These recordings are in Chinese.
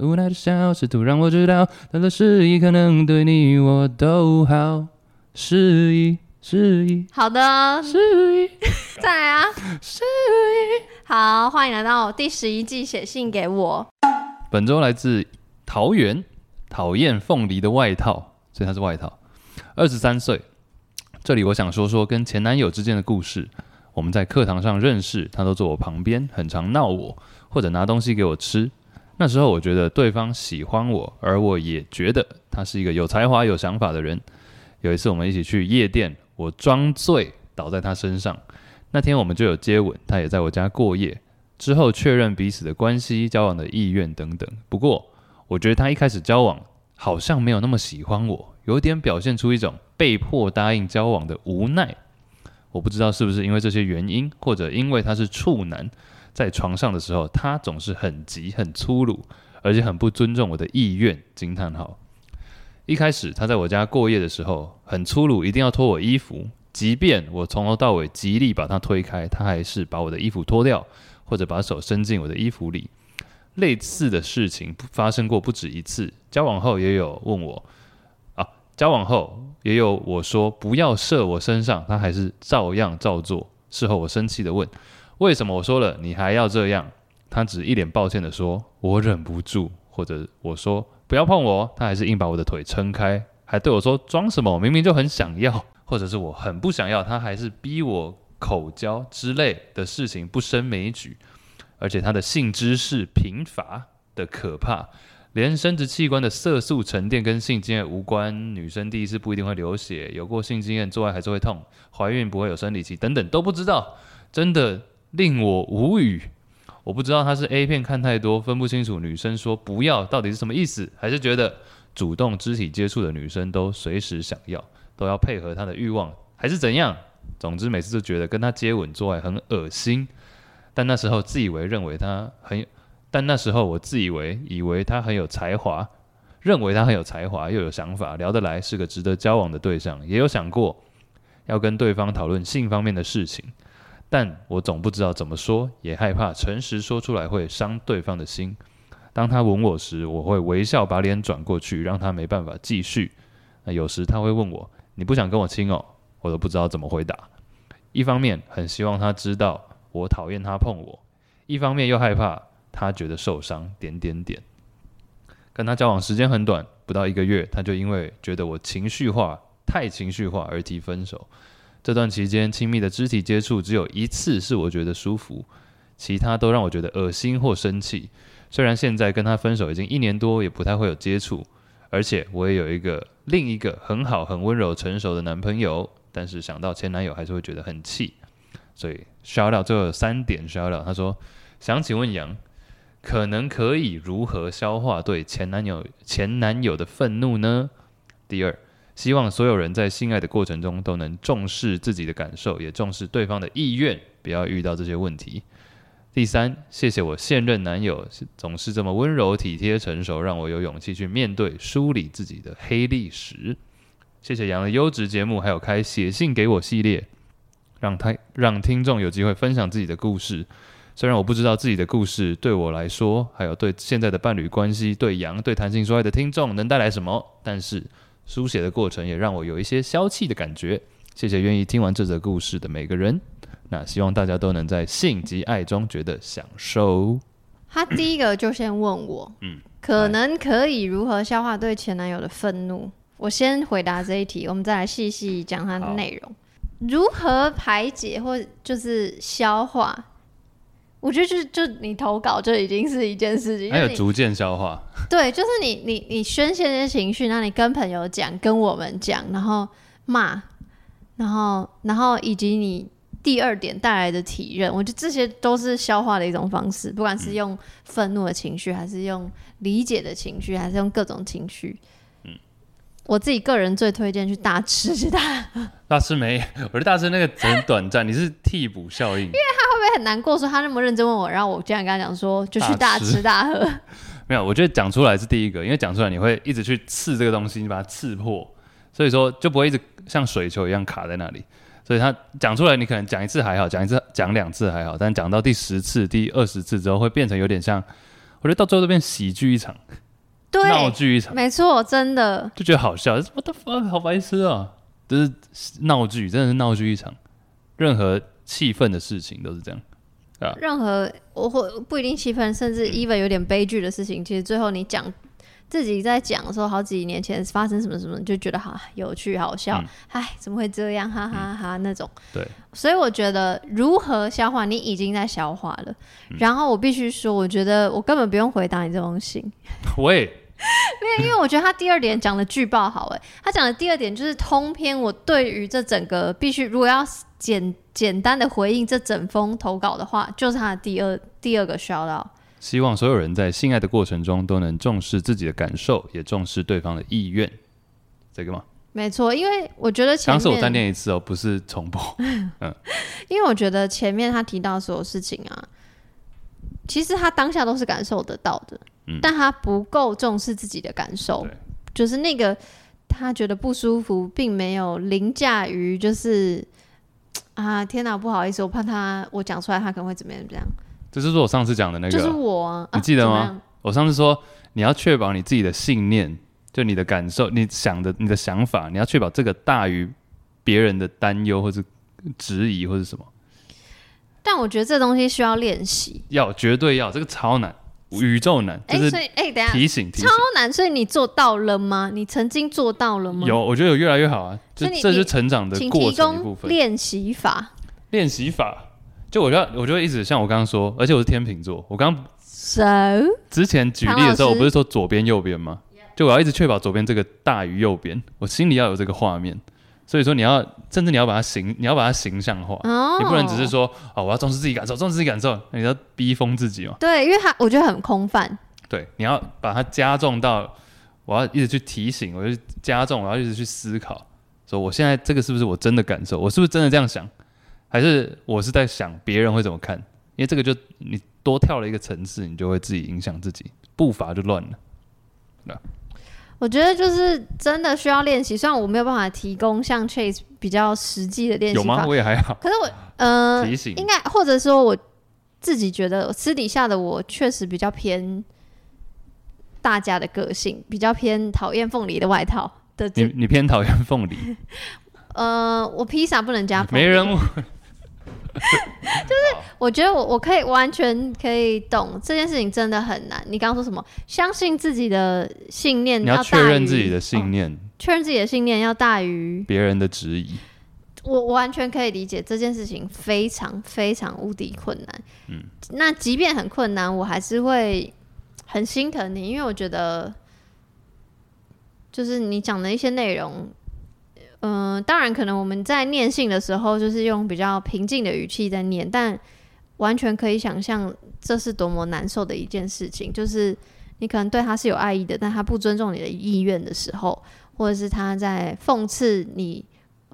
无奈的笑，试图让我知道，他的示意可能对你我都好。示意，示意，好的，示意，再来啊，示意。好，欢迎来到第十一季，写信给我。本周来自桃园，讨厌凤梨的外套，所以他是外套。二十三岁，这里我想说说跟前男友之间的故事。我们在课堂上认识，他都坐我旁边，很常闹我，或者拿东西给我吃。那时候我觉得对方喜欢我，而我也觉得他是一个有才华、有想法的人。有一次我们一起去夜店，我装醉倒在他身上。那天我们就有接吻，他也在我家过夜。之后确认彼此的关系、交往的意愿等等。不过我觉得他一开始交往好像没有那么喜欢我，有点表现出一种被迫答应交往的无奈。我不知道是不是因为这些原因，或者因为他是处男，在床上的时候，他总是很急、很粗鲁，而且很不尊重我的意愿。惊叹号！一开始他在我家过夜的时候，很粗鲁，一定要脱我衣服，即便我从头到尾极力把他推开，他还是把我的衣服脱掉，或者把手伸进我的衣服里。类似的事情发生过不止一次。交往后也有问我啊。交往后也有我说不要射我身上，他还是照样照做。事后我生气地问：为什么我说了你还要这样？他只一脸抱歉地说：我忍不住。或者我说不要碰我，他还是硬把我的腿撑开，还对我说装什么？我明明就很想要。或者是我很不想要，他还是逼我口交之类的事情不胜枚举。而且他的性知识贫乏的可怕。连生殖器官的色素沉淀跟性经验无关，女生第一次不一定会流血，有过性经验做爱还是会痛，怀孕不会有生理期等等都不知道，真的令我无语。我不知道他是 A 片看太多，分不清楚女生说不要到底是什么意思，还是觉得主动肢体接触的女生都随时想要，都要配合他的欲望，还是怎样？总之每次都觉得跟他接吻做爱很恶心，但那时候自以为认为他很。但那时候我自以为以为他很有才华，认为他很有才华又有想法，聊得来，是个值得交往的对象，也有想过要跟对方讨论性方面的事情，但我总不知道怎么说，也害怕诚实说出来会伤对方的心。当他吻我时，我会微笑把脸转过去，让他没办法继续。那有时他会问我：“你不想跟我亲哦？”我都不知道怎么回答。一方面很希望他知道我讨厌他碰我，一方面又害怕。他觉得受伤，点点点。跟他交往时间很短，不到一个月，他就因为觉得我情绪化，太情绪化而提分手。这段期间，亲密的肢体接触只有一次是我觉得舒服，其他都让我觉得恶心或生气。虽然现在跟他分手已经一年多，也不太会有接触，而且我也有一个另一个很好、很温柔、成熟的男朋友，但是想到前男友还是会觉得很气。所以 shout out 最后三点爆料他说想请问杨。可能可以如何消化对前男友前男友的愤怒呢？第二，希望所有人在性爱的过程中都能重视自己的感受，也重视对方的意愿，不要遇到这些问题。第三，谢谢我现任男友总是这么温柔体贴成熟，让我有勇气去面对梳理自己的黑历史。谢谢杨的优质节目，还有开写信给我系列，让他让听众有机会分享自己的故事。虽然我不知道自己的故事对我来说，还有对现在的伴侣关系、对杨、对谈性说爱的听众能带来什么，但是书写的过程也让我有一些消气的感觉。谢谢愿意听完这则故事的每个人。那希望大家都能在性及爱中觉得享受。他第一个就先问我，嗯，可能可以如何消化对前男友的愤怒？我先回答这一题，我们再来细细讲它的内容。如何排解或就是消化？我觉得就是，就你投稿就已经是一件事情，还有逐渐消化。对，就是你你你宣泄这些情绪，那你跟朋友讲，跟我们讲，然后骂，然后然后以及你第二点带来的体认，我觉得这些都是消化的一种方式，不管是用愤怒的情绪，还是用理解的情绪，还是用各种情绪。我自己个人最推荐去大吃去大大吃没，我觉得大吃那个很短暂，你是替补效应，很难过？说他那么认真问我，然后我竟然跟他讲说就去大吃大喝，没有，我觉得讲出来是第一个，因为讲出来你会一直去刺这个东西，你把它刺破，所以说就不会一直像水球一样卡在那里。所以他讲出来，你可能讲一次还好，讲一次讲两次还好，但讲到第十次、第二十次之后，会变成有点像。我觉得到最后都变喜剧一场，对，闹剧一场，没错，真的就觉得好笑。What the fuck，好白痴啊！就是闹剧，真的是闹剧一场。任何气氛的事情都是这样。啊、任何我会不一定气愤，甚至 even 有点悲剧的事情，嗯、其实最后你讲自己在讲的时候，好几年前发生什么什么，就觉得哈有趣好笑，哎、嗯，怎么会这样？哈哈哈，哈，那种。对，所以我觉得如何消化，你已经在消化了。嗯、然后我必须说，我觉得我根本不用回答你这封信。喂，因为因为我觉得他第二点讲的巨爆好哎，他讲的第二点就是通篇，我对于这整个必须如果要简。简单的回应这整封投稿的话，就是他的第二第二个 shout out。希望所有人在性爱的过程中都能重视自己的感受，也重视对方的意愿。这个吗？没错，因为我觉得前面当时我再念一次哦，不是重播。嗯，因为我觉得前面他提到所有事情啊，其实他当下都是感受得到的，嗯，但他不够重视自己的感受，就是那个他觉得不舒服，并没有凌驾于就是。啊天哪，不好意思，我怕他我讲出来，他可能会怎么样？怎么样，这就是我上次讲的那个，就是我、啊，你记得吗？我上次说你要确保你自己的信念，就你的感受，你想的，你的想法，你要确保这个大于别人的担忧或者质疑或者什么。但我觉得这东西需要练习，要绝对要，这个超难。宇宙难，哎、欸，所以哎，等下提醒，提醒，超难，所以你做到了吗？你曾经做到了吗？有，我觉得有越来越好啊，这这就是成长的过程一部分。练习法，练习法，就我觉得，我就会一直像我刚刚说，而且我是天秤座，我刚刚 So? 之前举例的时候，我不是说左边右边吗？就我要一直确保左边这个大于右边，我心里要有这个画面。所以说你要，甚至你要把它形，你要把它形象化，哦、你不能只是说，哦，我要重视自己感受，重视自己感受，你要逼疯自己嘛？对，因为它我觉得很空泛。对，你要把它加重到，我要一直去提醒，我就加重，我要一直去思考，说我现在这个是不是我真的感受？我是不是真的这样想？还是我是在想别人会怎么看？因为这个就你多跳了一个层次，你就会自己影响自己，步伐就乱了。那。我觉得就是真的需要练习，虽然我没有办法提供像 Chase 比较实际的练习法。有吗？我也还好。可是我，呃，提醒应该或者说我自己觉得私底下的我确实比较偏大家的个性，比较偏讨厌凤梨的外套的。你你偏讨厌凤梨？呃，我披萨不能加凤梨。没人。就是我觉得我我可以完全可以懂这件事情真的很难。你刚刚说什么？相信自己的信念要，你要确认自己的信念，哦、确认自己的信念要大于别人的质疑。我完全可以理解这件事情非常非常无敌困难。嗯，那即便很困难，我还是会很心疼你，因为我觉得就是你讲的一些内容。嗯、呃，当然，可能我们在念信的时候，就是用比较平静的语气在念，但完全可以想象这是多么难受的一件事情。就是你可能对他是有爱意的，但他不尊重你的意愿的时候，或者是他在讽刺你、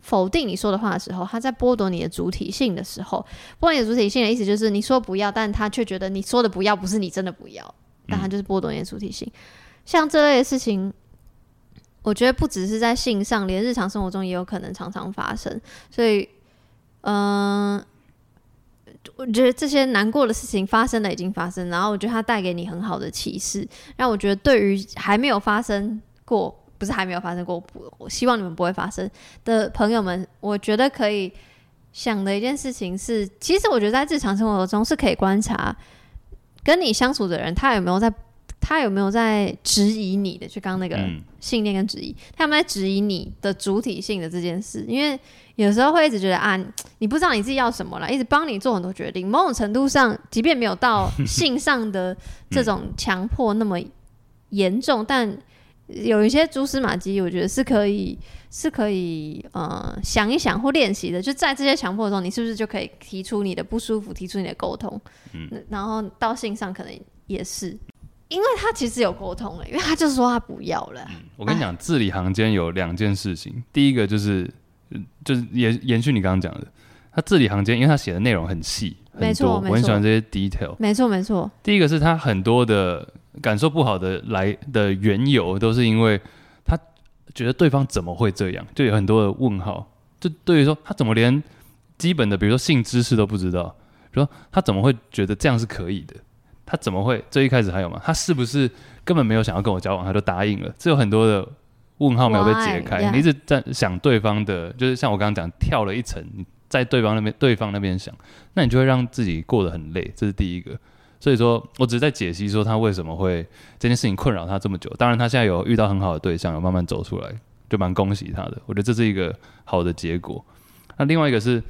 否定你说的话的时候，他在剥夺你的主体性的时候，剥夺你的主体性的意思就是你说不要，但他却觉得你说的不要不是你真的不要，但他就是剥夺你的主体性。嗯、像这类的事情。我觉得不只是在性上，连日常生活中也有可能常常发生。所以，嗯、我觉得这些难过的事情发生了，已经发生。然后，我觉得它带给你很好的启示。让我觉得，对于还没有发生过，不是还没有发生过，不，我希望你们不会发生的朋友们，我觉得可以想的一件事情是，其实我觉得在日常生活中是可以观察跟你相处的人，他有没有在。他有没有在质疑你的？就刚刚那个信念跟质疑，嗯、他有没有在质疑你的主体性的这件事？因为有时候会一直觉得啊，你不知道你自己要什么了，一直帮你做很多决定。某种程度上，即便没有到性上的这种强迫那么严重，嗯、但有一些蛛丝马迹，我觉得是可以是可以呃想一想或练习的。就在这些强迫中，你是不是就可以提出你的不舒服，提出你的沟通？嗯，然后到性上可能也是。因为他其实有沟通了，因为他就是说他不要了。嗯、我跟你讲，字里行间有两件事情。第一个就是，就是延延续你刚刚讲的，他字里行间，因为他写的内容很细，没错，我很喜欢这些 detail。没错，没错。第一个是他很多的感受不好的来的缘由，都是因为他觉得对方怎么会这样，就有很多的问号。就对于说，他怎么连基本的，比如说性知识都不知道，说他怎么会觉得这样是可以的？他怎么会？最一开始还有吗？他是不是根本没有想要跟我交往，他就答应了？这有很多的问号没有被解开。Why? 你一直在想对方的，就是像我刚刚讲，跳了一层，你在对方那边，对方那边想，那你就会让自己过得很累。这是第一个。所以说我只是在解析说他为什么会这件事情困扰他这么久。当然，他现在有遇到很好的对象，有慢慢走出来，就蛮恭喜他的。我觉得这是一个好的结果。那另外一个是，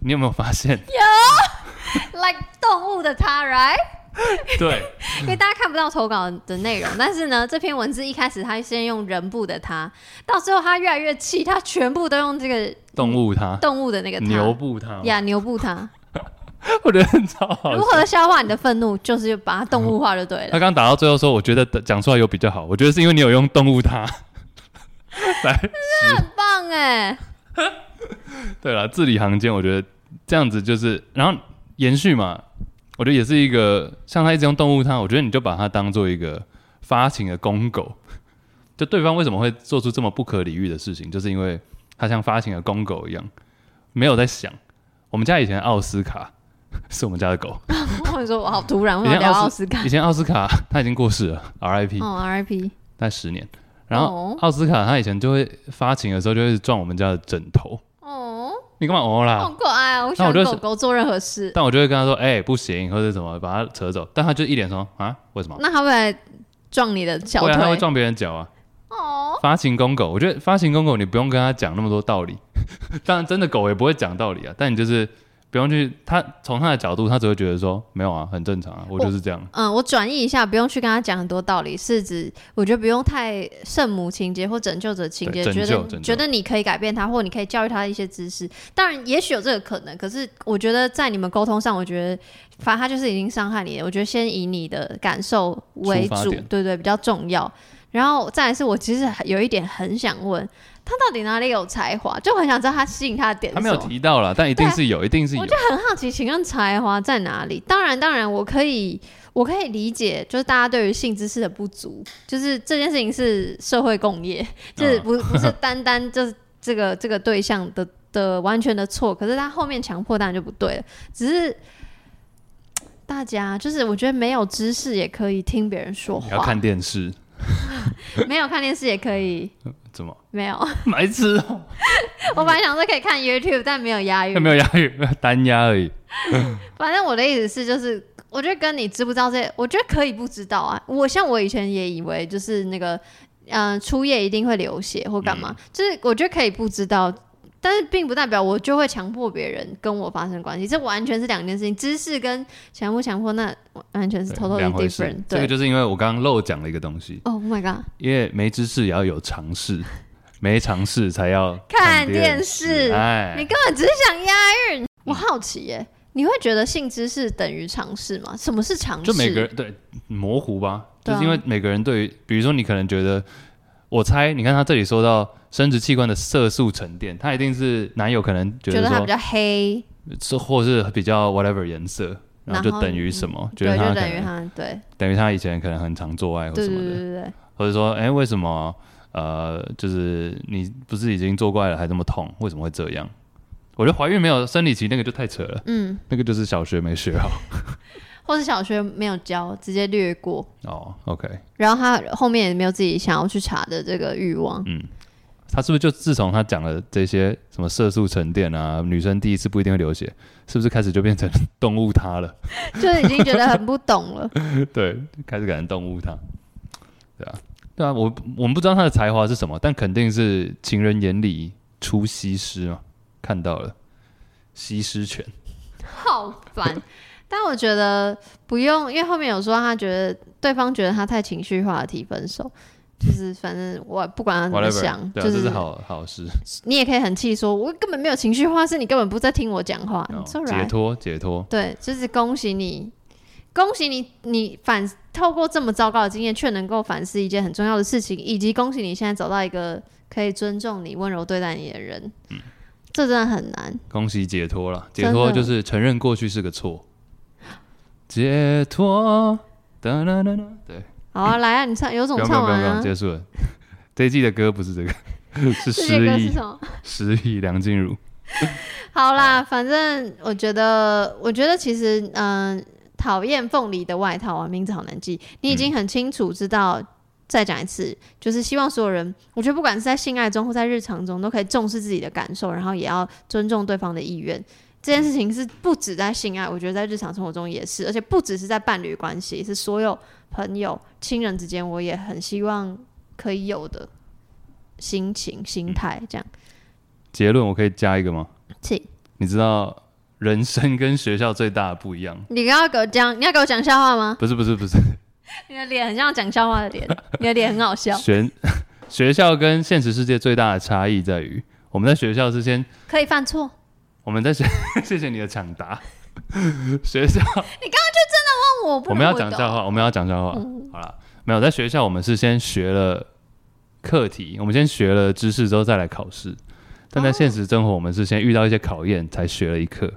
你有没有发现？有，like 动物的他，right？对，因为大家看不到投稿的内容，但是呢，这篇文字一开始他先用人部的他，到最后他越来越气，他全部都用这个动物他，动物的那个牛部他，呀，牛部他。我觉得很超好。如何消化你的愤怒，就是把它动物化就对了。他刚打到最后说，我觉得讲出来有比较好。我觉得是因为你有用动物它来，真的很棒哎。对了，字里行间，我觉得这样子就是，然后延续嘛，我觉得也是一个像他一直用动物它，我觉得你就把它当做一个发情的公狗。就对方为什么会做出这么不可理喻的事情，就是因为他像发情的公狗一样，没有在想。我们家以前奥斯卡。是我们家的狗。我跟你说，我好突然，我要聊奥斯卡。以前奥斯卡他已经过世了，RIP。哦，RIP。大概十年。然后奥斯卡他以前就会发情的时候就会撞我们家的枕头。哦。你干嘛哦啦？好可爱啊！我喜欢狗狗做任何事。但我就会跟他说：“哎，不行，或者什么，把它扯走。”但他就一脸说：“啊，为什么？”那他会来撞你的脚？对啊，他会撞别人脚啊。哦。发情公狗，我觉得发情公狗你不用跟他讲那么多道理。当然，真的狗也不会讲道理啊。但你就是。不用去，他从他的角度，他只会觉得说没有啊，很正常啊，我就是这样。嗯，我转译一下，不用去跟他讲很多道理，是指我觉得不用太圣母情节或拯救者情节，觉得觉得你可以改变他，或你可以教育他一些知识。当然，也许有这个可能，可是我觉得在你们沟通上，我觉得反正他就是已经伤害你了。我觉得先以你的感受为主，对，对对，比较重要。然后再来是我其实有一点很想问。他到底哪里有才华？就很想知道他吸引他的点。他没有提到了，但一定是有，一定是有。我就很好奇，请问才华在哪里？当然，当然，我可以，我可以理解，就是大家对于性知识的不足，就是这件事情是社会共业，就是不 不是单单就是这个这个对象的的完全的错。可是他后面强迫当然就不对了。只是大家就是我觉得没有知识也可以听别人说话，要看电视。没有看电视也可以？怎么没有？白痴哦！我本来想说可以看 YouTube，但没有押韵，没有押韵，单押而已。反正我的意思是，就是我觉得跟你知不知道这，我觉得可以不知道啊。我像我以前也以为，就是那个，嗯、呃，初夜一定会流血或干嘛，嗯、就是我觉得可以不知道。但是并不代表我就会强迫别人跟我发生关系，这完全是两件事情。知识跟强不强迫，那完全是 totally different。这个就是因为我刚刚漏讲了一个东西。Oh my god！因为没知识也要有尝试，没尝试才要看电视。哎，你根本只是想押韵。我好奇耶，你会觉得性知识等于尝试吗？什么是尝试？就每个人对模糊吧，就是因为每个人对于，比如说你可能觉得。我猜，你看他这里说到生殖器官的色素沉淀，他一定是男友可能觉得他比较黑，是或是比较 whatever 颜色，然后就等于什么？嗯、觉得他等于他对，等于他以前可能很常做爱或什么的，对对对对，或者说，哎、欸，为什么呃，就是你不是已经做过爱了还这么痛？为什么会这样？我觉得怀孕没有生理期那个就太扯了，嗯，那个就是小学没学好。或是小学没有教，直接略过哦。Oh, OK，然后他后面也没有自己想要去查的这个欲望。嗯，他是不是就自从他讲了这些什么色素沉淀啊，女生第一次不一定会流血，是不是开始就变成动物他了？就已经觉得很不懂了。对，开始改成动物他。对啊，对啊，我我们不知道他的才华是什么，但肯定是情人眼里出西施嘛，看到了西施犬，好烦。但我觉得不用，因为后面有说他觉得对方觉得他太情绪化的提分手，就是反正我不管他怎么想，就是、啊、是好好事。你也可以很气说，我根本没有情绪化，是你根本不在听我讲话。哦、解脱解脱，对，就是恭喜你，恭喜你，你反透过这么糟糕的经验，却能够反思一件很重要的事情，以及恭喜你现在找到一个可以尊重你、温柔对待你的人。嗯，这真的很难。恭喜解脱了，解脱就是承认过去是个错。解脱，哒哒对，好啊，来啊，你唱，有种唱完啊，结束了。这一季的歌不是这个，是失忆，失忆，梁静茹。好啦，反正我觉得，我觉得其实，嗯、呃，讨厌凤梨的外套啊，名字好难记。你已经很清楚知道，嗯、再讲一次，就是希望所有人，我觉得不管是在性爱中或在日常中，都可以重视自己的感受，然后也要尊重对方的意愿。这件事情是不止在性爱，我觉得在日常生活中也是，而且不只是在伴侣关系，是所有朋友、亲人之间，我也很希望可以有的心情、心态这样。结论我可以加一个吗？请。你知道？人生跟学校最大的不一样。你刚刚给我讲，你要给我讲笑话吗？不是不是不是，你的脸很像讲笑话的脸，你的脸很好笑。学学校跟现实世界最大的差异在于，我们在学校之前可以犯错。我们在学，谢谢你的抢答。学校，你刚刚就真的问我，不我们要讲笑话，我们要讲笑话。嗯、好了，没有在学校，我们是先学了课题，我们先学了知识之后再来考试。但在现实生活，我们是先遇到一些考验才学了一课。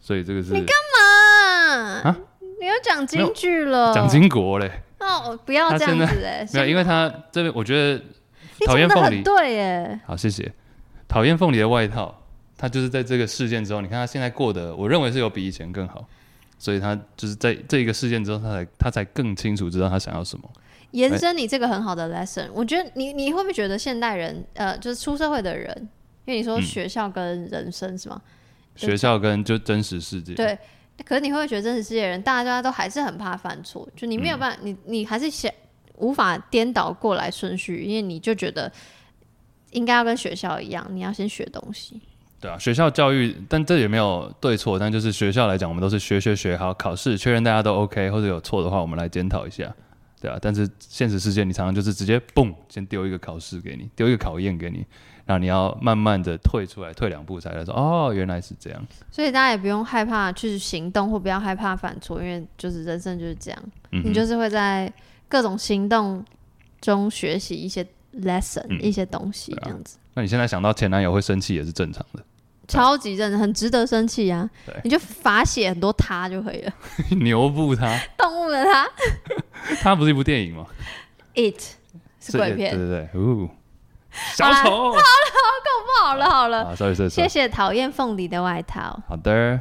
所以这个是你干嘛啊？讲京剧了？讲经国嘞？哦，不要这样子哎！没有，因为他这边我觉得讨厌凤梨，对哎。好，谢谢。讨厌凤梨的外套，他就是在这个事件之后，你看他现在过得，我认为是有比以前更好。所以他就是在这一个事件之后，他才他才更清楚知道他想要什么。延伸你这个很好的 lesson，我觉得你你会不会觉得现代人呃，就是出社会的人，因为你说学校跟人生是吗？学校跟就真实世界对，可是你会觉得真实世界人，大家都还是很怕犯错，就你没有办法，嗯、你你还是想无法颠倒过来顺序，因为你就觉得应该要跟学校一样，你要先学东西。对啊，学校教育，但这也没有对错，但就是学校来讲，我们都是学学学好，考试确认大家都 OK，或者有错的话，我们来检讨一下，对啊，但是现实世界，你常常就是直接嘣，先丢一个考试给你，丢一个考验给你。那你要慢慢的退出来，退两步才来说哦，原来是这样。所以大家也不用害怕去行动，或不要害怕犯错，因为就是人生就是这样，嗯、你就是会在各种行动中学习一些 lesson，、嗯、一些东西这样子、啊。那你现在想到前男友会生气也是正常的，超级正常，很值得生气啊！对。你就罚写很多他就可以了，牛步他，动物的他，他不是一部电影吗？It 是鬼片，对对对，哦。小丑，好了，好了，够不好了，好了，好，sorry sorry，谢谢讨厌凤梨的外套。好的。